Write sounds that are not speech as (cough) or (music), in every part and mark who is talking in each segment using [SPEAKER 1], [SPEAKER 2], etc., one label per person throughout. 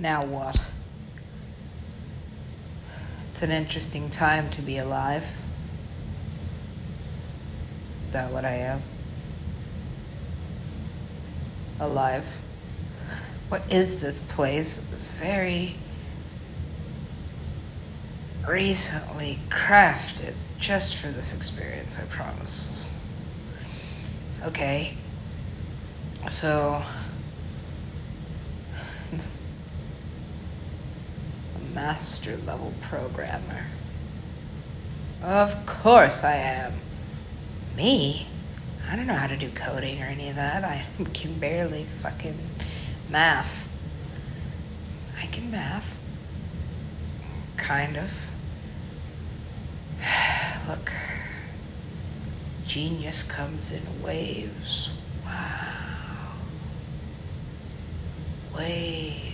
[SPEAKER 1] Now what? It's an interesting time to be alive. Is that what I am? Alive. What is this place? It's very recently crafted just for this experience, I promise. Okay. So a master level programmer. Of course I am. Me? I don't know how to do coding or any of that. I (laughs) can barely fucking math. I can math. Kind of. (sighs) Look. Genius comes in waves. Wow. Waves.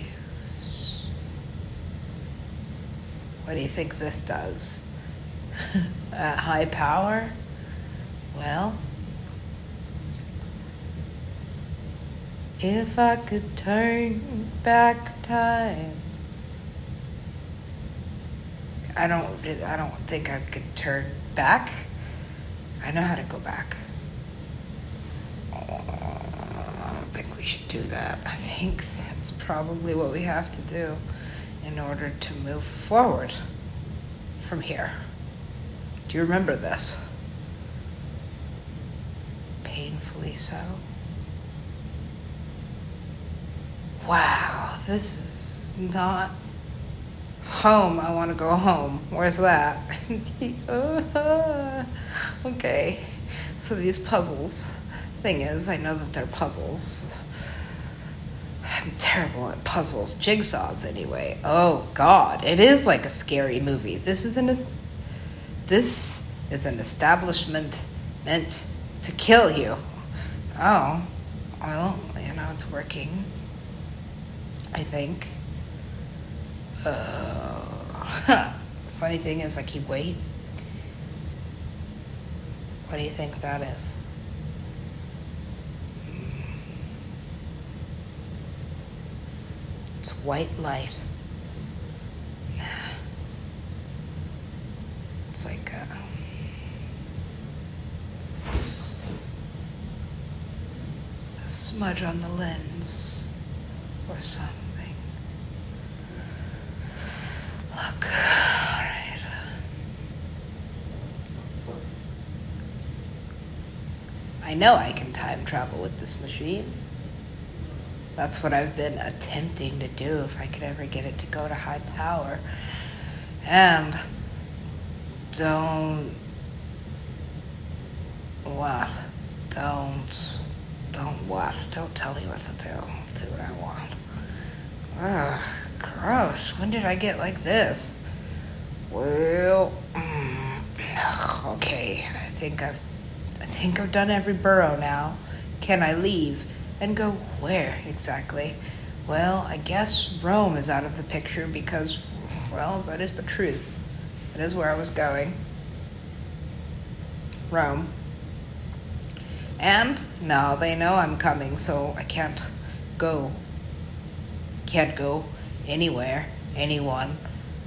[SPEAKER 1] What do you think this does? At (laughs) uh, high power? Well, if I could turn back time. I don't I don't think I could turn back. I know how to go back. I don't think we should do that. I think that's probably what we have to do in order to move forward from here. Do you remember this? Painfully so. Wow, this is not home. I want to go home. Where's that? (laughs) okay, so these puzzles. Thing is, I know that they're puzzles. I'm terrible at puzzles, jigsaws anyway. Oh God, it is like a scary movie. This is an this is an establishment meant to kill you. Oh, well, you know it's working. I think. Uh, (laughs) funny thing is, I keep waiting. What do you think that is? It's white light. (sighs) It's like a, a smudge on the lens or something. Look, all right. I know I can time travel with this machine. That's what I've been attempting to do if I could ever get it to go to high power. And don't what? Don't don't what? Don't tell me what to do. Do what I want. Ugh, gross. When did I get like this? Well, mm, okay. I think I've I think I've done every burrow now. Can I leave? And go where exactly? Well, I guess Rome is out of the picture because, well, that is the truth. That is where I was going. Rome. And now they know I'm coming, so I can't go. Can't go anywhere. Anyone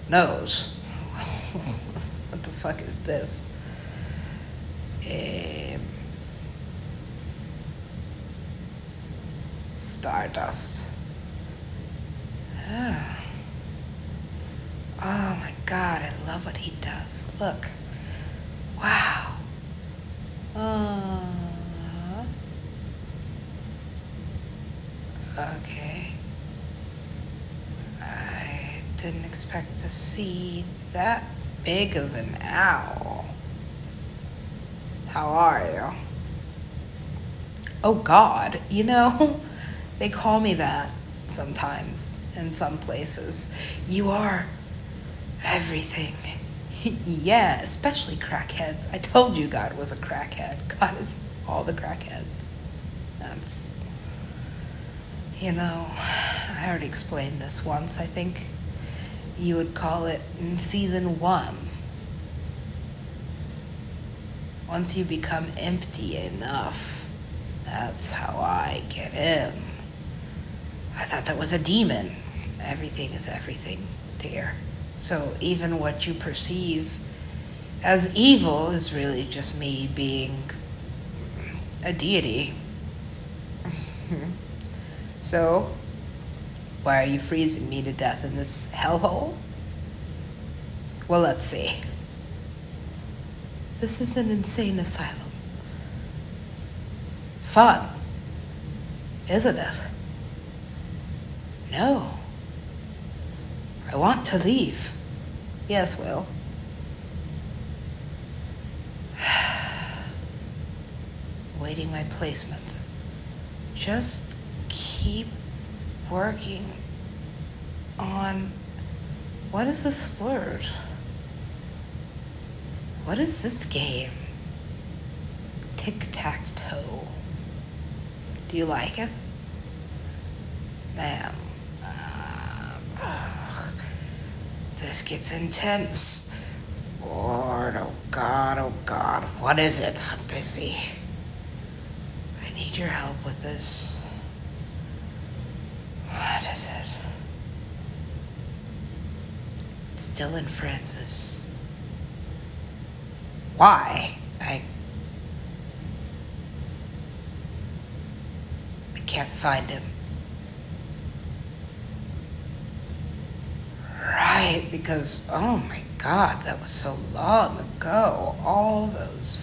[SPEAKER 1] knows. (laughs) what the fuck is this? Um, Stardust. Ah. Oh my god, I love what he does. Look. Wow. Uh, okay. I didn't expect to see that big of an owl. How are you? Oh God, you know, (laughs) they call me that sometimes in some places. You are everything. (laughs) yeah, especially crackheads. I told you God was a crackhead. (laughs) God is all the crackheads. That's, you know, I already explained this once. I think you would call it in season one. Once you become empty enough, that's how I get in. I thought that was a demon everything is everything, there. So even what you perceive as evil is really just me being a deity. (laughs) so, why are you freezing me to death in this hellhole? Well, let's see. This is an insane asylum. Fun, isn't it? No. I want to leave. Yes, Will. (sighs) Waiting my placement. Just keep working on. What is this word? What is this game? Tic tac toe. Do you like it? Man, uh, this gets intense. Lord, oh God, oh God, what is it? I'm busy. I need your help with this. What is it? It's Dillon Francis. Why? I. I can't find him. Because, oh my god, that was so long ago. All those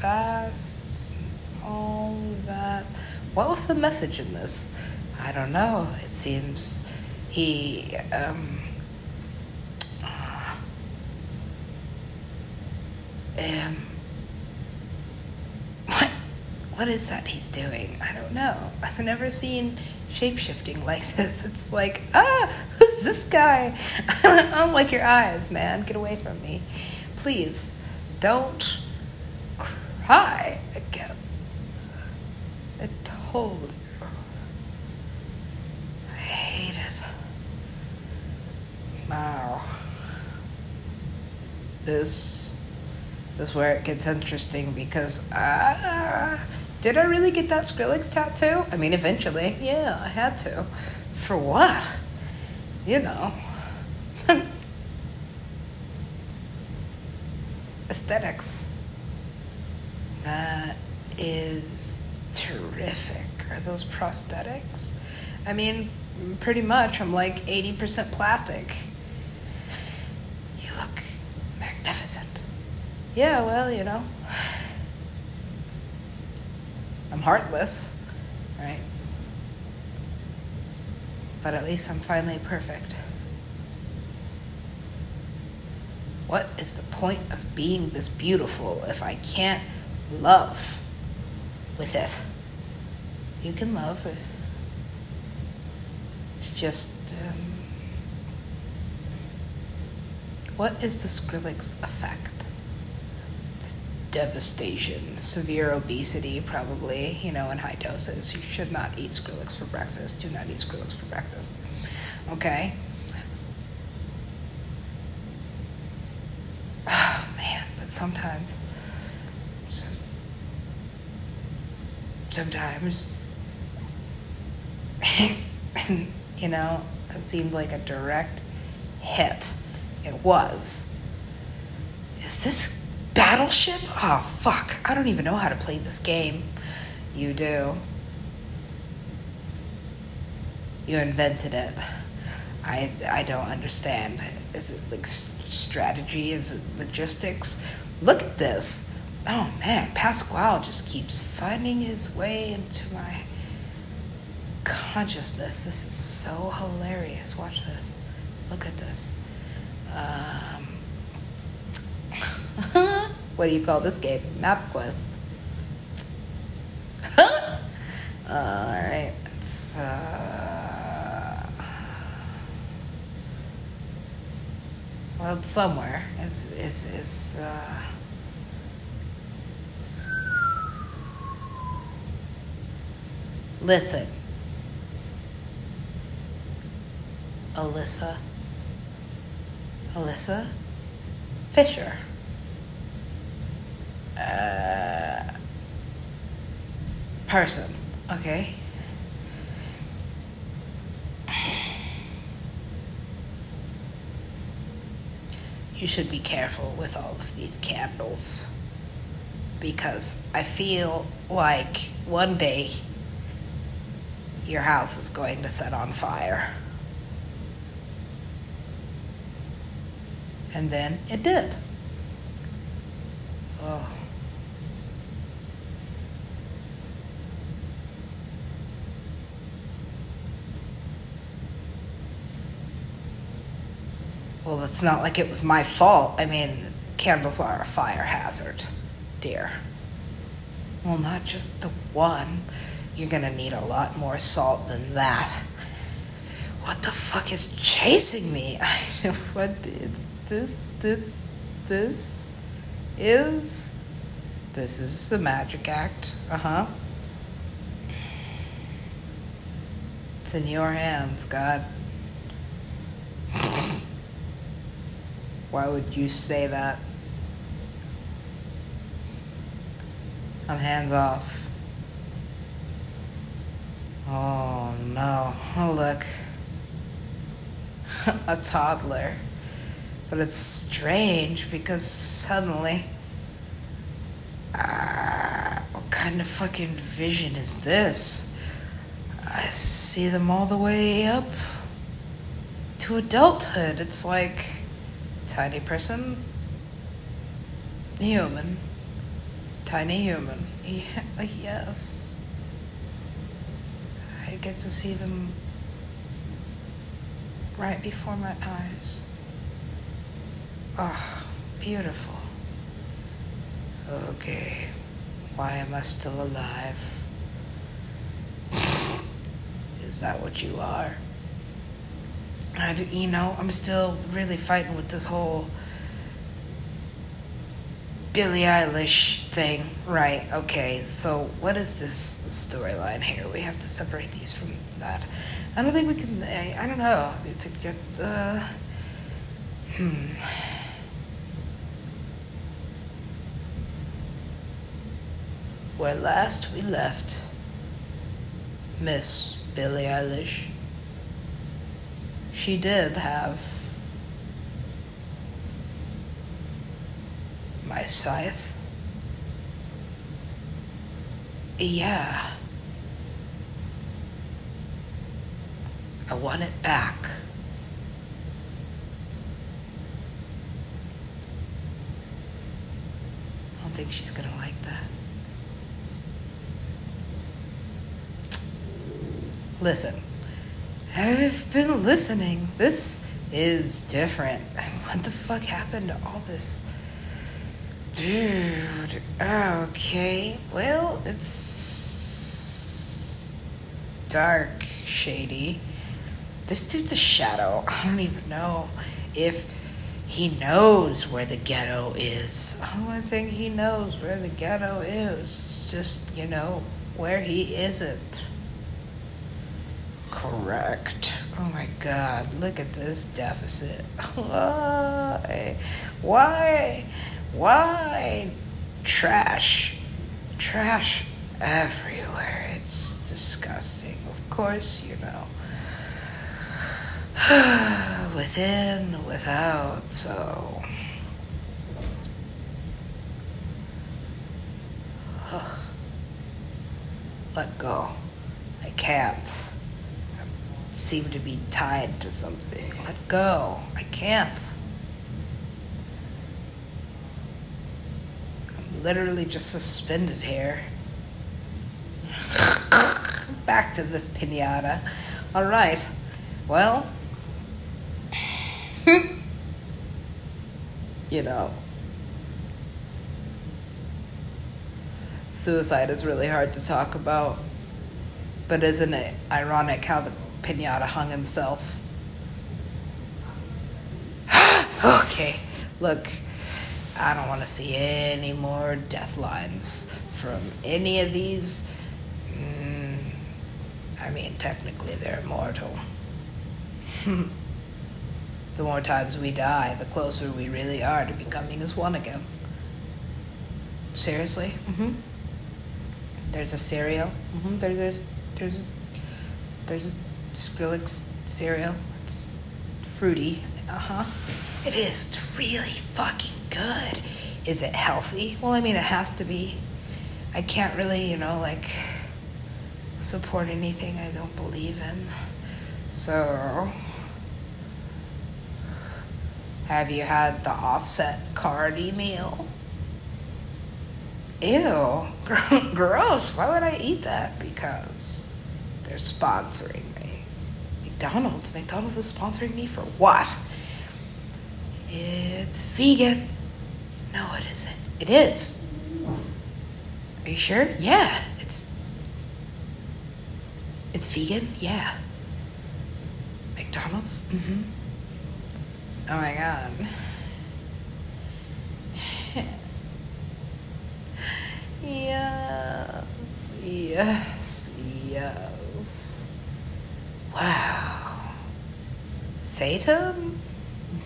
[SPEAKER 1] fasts, all that. What was the message in this? I don't know. It seems he, um, um, what, what is that he's doing? I don't know. I've never seen shapeshifting like this. It's like, ah, who's this guy? (laughs) I don't like your eyes, man. Get away from me. Please, don't cry again. I told you. I hate it. Wow. This is where it gets interesting because uh, did I really get that Skrillex tattoo? I mean, eventually, yeah, I had to. For what? You know. (laughs) Aesthetics. That is terrific. Are those prosthetics? I mean, pretty much. I'm like 80% plastic. You look magnificent. Yeah, well, you know. I'm heartless, right? But at least I'm finally perfect. What is the point of being this beautiful if I can't love with it? You can love it. It's just. Um, what is the Skrillex effect? Devastation, severe obesity, probably, you know, in high doses. You should not eat Skrillex for breakfast. Do not eat Skrillex for breakfast. Okay? Oh, man, but sometimes, sometimes, (laughs) you know, it seemed like a direct hit. It was. Is this Battleship? Oh, fuck. I don't even know how to play this game. You do. You invented it. I, I don't understand. Is it like strategy? Is it logistics? Look at this. Oh man, Pasquale just keeps finding his way into my consciousness. This is so hilarious. Watch this. Look at this. Um, what do you call this game? MapQuest. uh, (laughs) all right. Uh, well, it's somewhere. Is is is. Uh, listen, Alyssa. Alyssa Fisher uh, person, okay? You should be careful with all of these candles because I feel like one day your house is going to set on fire. And then it did. Oh. Well, it's not like it was my fault. I mean, candles are a fire hazard, dear. Well, not just the one. You're gonna need a lot more salt than that. What the fuck is chasing me? (laughs) I know what what is this? This? This is? This is a magic act. Uh huh. It's in your hands, God. Why would you say that? I'm hands off. Oh no. Oh look. (laughs) a toddler. But it's strange because suddenly. Uh, what kind of fucking vision is this? I see them all the way up to adulthood. It's like Tiny person. Human. Tiny human. Yeah, (laughs) yes. I get to see them right before my eyes. Ah, oh, beautiful. Okay. Why am I still alive? (laughs) Is that what you are? I you know, I'm still really fighting with this whole Billie Eilish thing. Right, okay, so what is this storyline here? We have to separate these from that. I don't think we can, I, I don't know. To get, uh, hmm. Where last we left Miss Billie Eilish she did have my scythe. Yeah. I want it back. I don't think she's gonna like that. Listen. I've been listening. This is different. What the fuck happened to all this? Dude, okay. Well, it's dark, shady. This dude's a shadow. I don't even know if he knows where the ghetto is. Oh, I think he knows where the ghetto is. Just, you know, where he isn't. Correct. Oh my God, look at this deficit. (laughs) Why? Why? Why? Trash. Trash everywhere. It's disgusting. Of course, you know. (sighs) Within, without, so. (sighs) Let go. I can't seem to be tied to something. Let go. I can't. I'm literally just suspended here. (laughs) Back to this pinata. All right. Well, (laughs) you know, suicide is really hard to talk about. But isn't it ironic how the Pinata hung himself. (gasps) okay, look, I don't want to see any more death lines from any of these. Mm, I mean, technically, they're immortal. (laughs) the more times we die, the closer we really are to becoming as one again. Seriously? Mm-hmm. There's a cereal. Mm-hmm. There's there's there's there's a Skrillex cereal. It's fruity Uh huh. It is. It's really fucking good. Is it healthy? Well, I mean, it has to be. I can't really, you know, like support anything I don't believe in. So, have you had the offset Cardi meal? Ew, (laughs) gross. Why would I eat that? Because they're sponsoring. McDonald's. McDonald's is sponsoring me for what? It's vegan. No, it isn't. It is. Are you sure? Yeah, it's it's vegan. Yeah. McDonald's. Mm-hmm. Oh my god. (laughs) yes. Yes. Yes. Wow. Satan?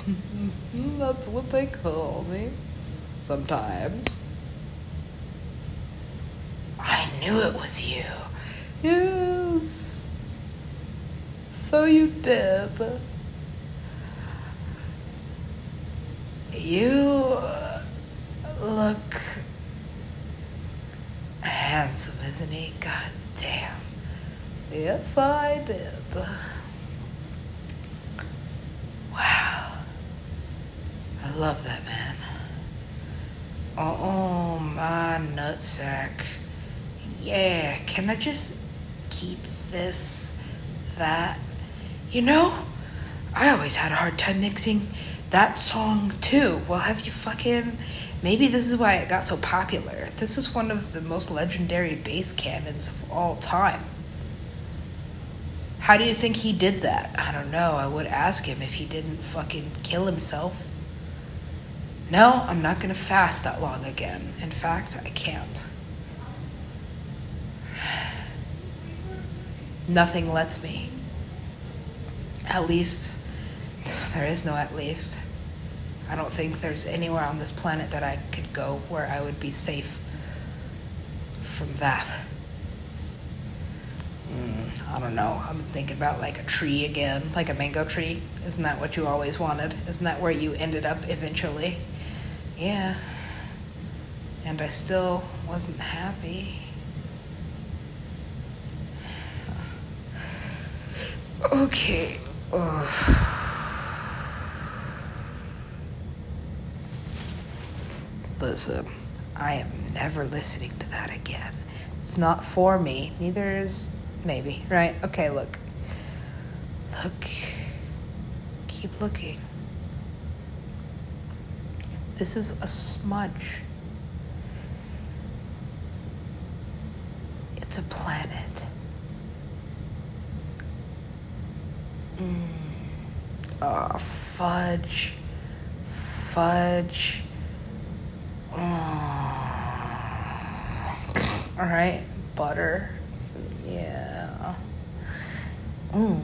[SPEAKER 1] (laughs) That's what they call me. Sometimes. I knew it was you. Yes. So you did. You look handsome, isn't he? God damn. Yes, I did. Wow. I love that man. Oh, my nutsack. Yeah, can I just keep this, that? You know, I always had a hard time mixing that song too. Well, have you fucking. Maybe this is why it got so popular. This is one of the most legendary bass cannons of all time. How do you think he did that? I don't know. I would ask him if he didn't fucking kill himself. No, I'm not gonna fast that long again. In fact, I can't. Nothing lets me. At least, (sighs) there is no at least. I don't think there's anywhere on this planet that I could go where I would be safe from that. Mm, I don't know. I'm thinking about like a tree again, like a mango tree. Isn't that what you always wanted? Isn't that where you ended up eventually? Yeah. And I still wasn't happy. Okay. Listen, I am never listening to that again. It's not for me. Neither is maybe, right? Okay, look. Look. Keep looking. This is a smudge. It's a planet. Mm. Oh, fudge. Fudge. All right, butter. Yeah. Mm.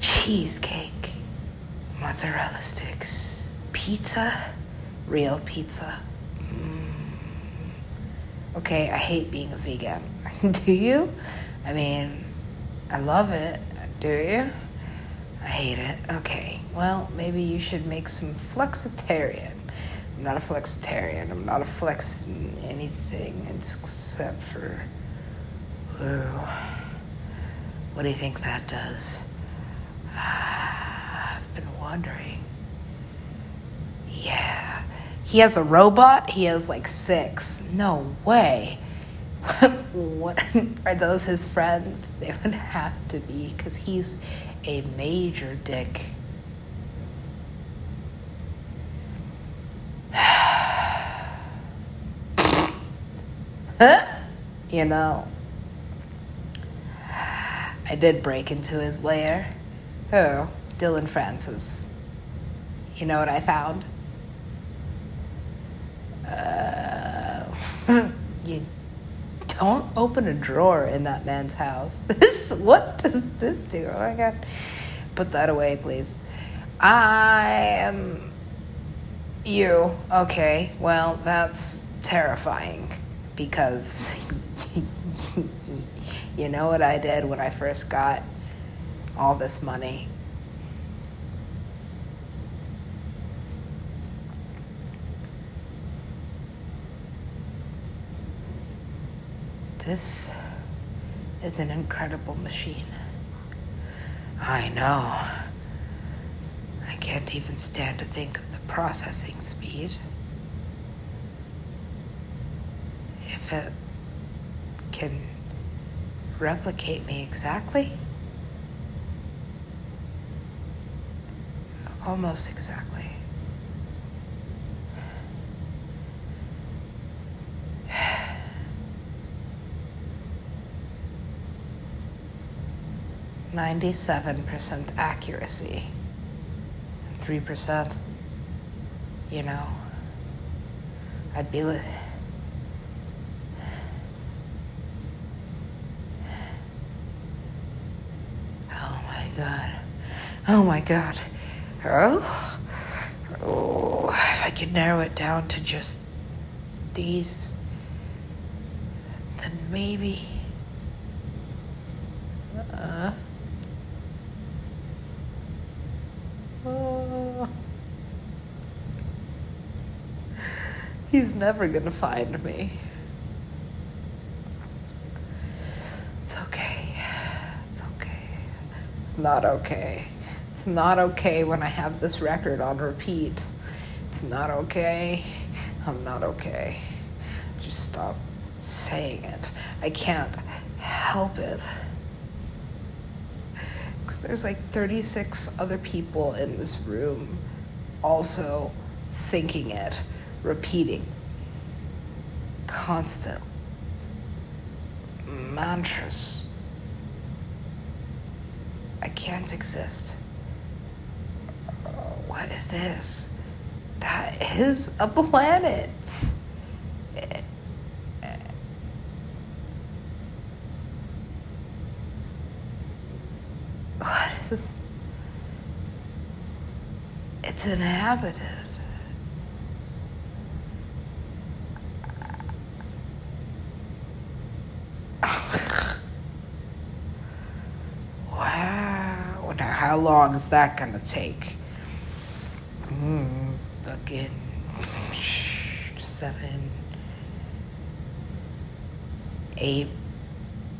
[SPEAKER 1] Cheesecake, mozzarella sticks, pizza, real pizza. Mm. Okay, I hate being a vegan. (laughs) Do you? I mean, I love it. Do you? I hate it. Okay, well, maybe you should make some flexitarian. I'm not a flexitarian. I'm not a flex anything except for. What do you think that does? Uh, I've been wondering. Yeah. He has a robot? He has like six. No way. (laughs) what (laughs) are those his friends? (laughs) They would have to be because he's a major dick. (sighs) Huh? You know. I did break into his lair. Oh, Dillon Francis. You know what I found? Uh, (laughs) you don't open a drawer in that man's house. (laughs) This what does this do? Oh my god. Put that away, please. I am you. Okay. Well, that's terrifying because (laughs) You know what I did when I first got all this money? This is an incredible machine. I know. I can't even stand to think of the processing speed. If it can replicate me exactly, almost exactly. Ninety-seven percent accuracy, three percent, you know, I'd be. Li- oh my god! Oh my god! Oh, oh! If I could narrow it down to just these, then maybe. Uh, oh. He's never gonna find me. It's okay. It's okay. It's not okay. It's not okay when I have this record on repeat. It's not okay. I'm not okay. Just stop saying it. I can't help it. Because there's like 36 other people in this room also thinking it, repeating constant mantras. I can't exist. What is this? That is a planet. What is? It's inhabited. wow. Now, how long is that gonna take? Mm, fucking seven, eight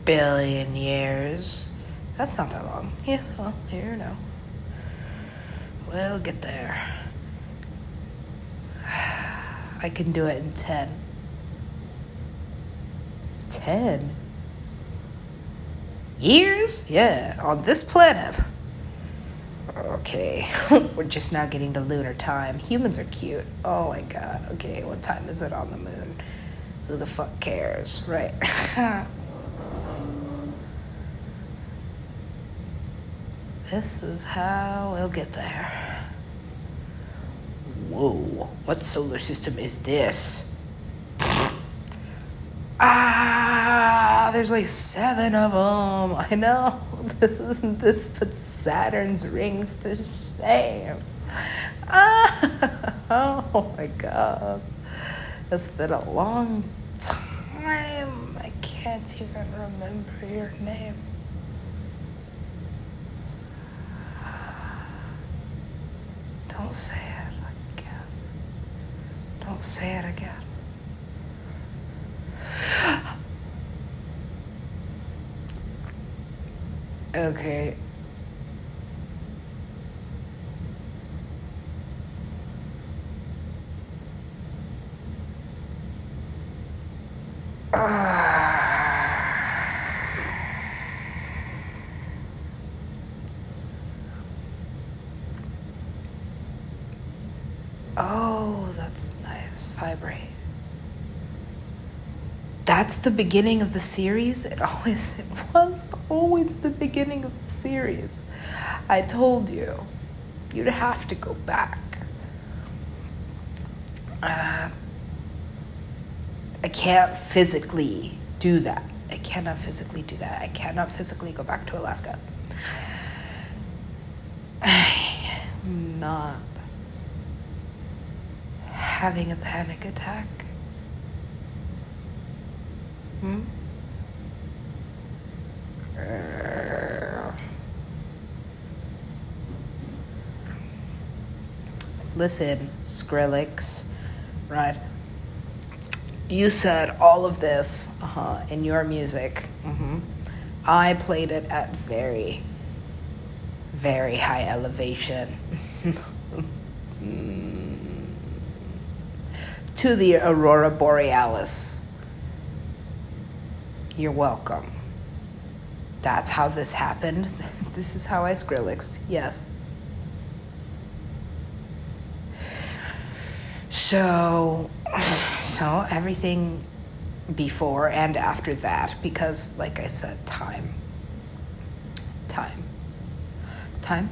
[SPEAKER 1] billion years. That's not that long. Yes, well, here you know. We'll get there. (sighs) I can do it in 10. 10? Years? Yeah, on this planet. Okay, (laughs) we're just now getting to lunar time. Humans are cute. Oh my god. Okay, what time is it on the moon? Who the fuck cares? Right. (laughs) this is how we'll get there. Whoa, what solar system is this? Ah, there's like seven of them. I know. (laughs) this puts Saturn's rings to shame. (laughs) Oh my god. It's been a long time. I can't even remember your name. Don't say it again. Don't say it again. Okay. Ah. Oh, that's nice. Vibrate. That's the beginning of the series. It always (laughs) it was always the beginning of the series. I told you, you'd have to go back. Uh, I can't physically do that. I cannot physically do that. I cannot physically go back to Alaska. I'm (sighs) not having a panic attack. Hmm? Listen, Skrillex, right? you said all of this uh-huh, in your music. hmm I played it at very, very high elevation. (laughs) to the aurora borealis. You're welcome. That's how this happened. (laughs) this is how I Skrillex. Yes. So, (sighs) so everything before and after that, because, like I said, time. Time. Time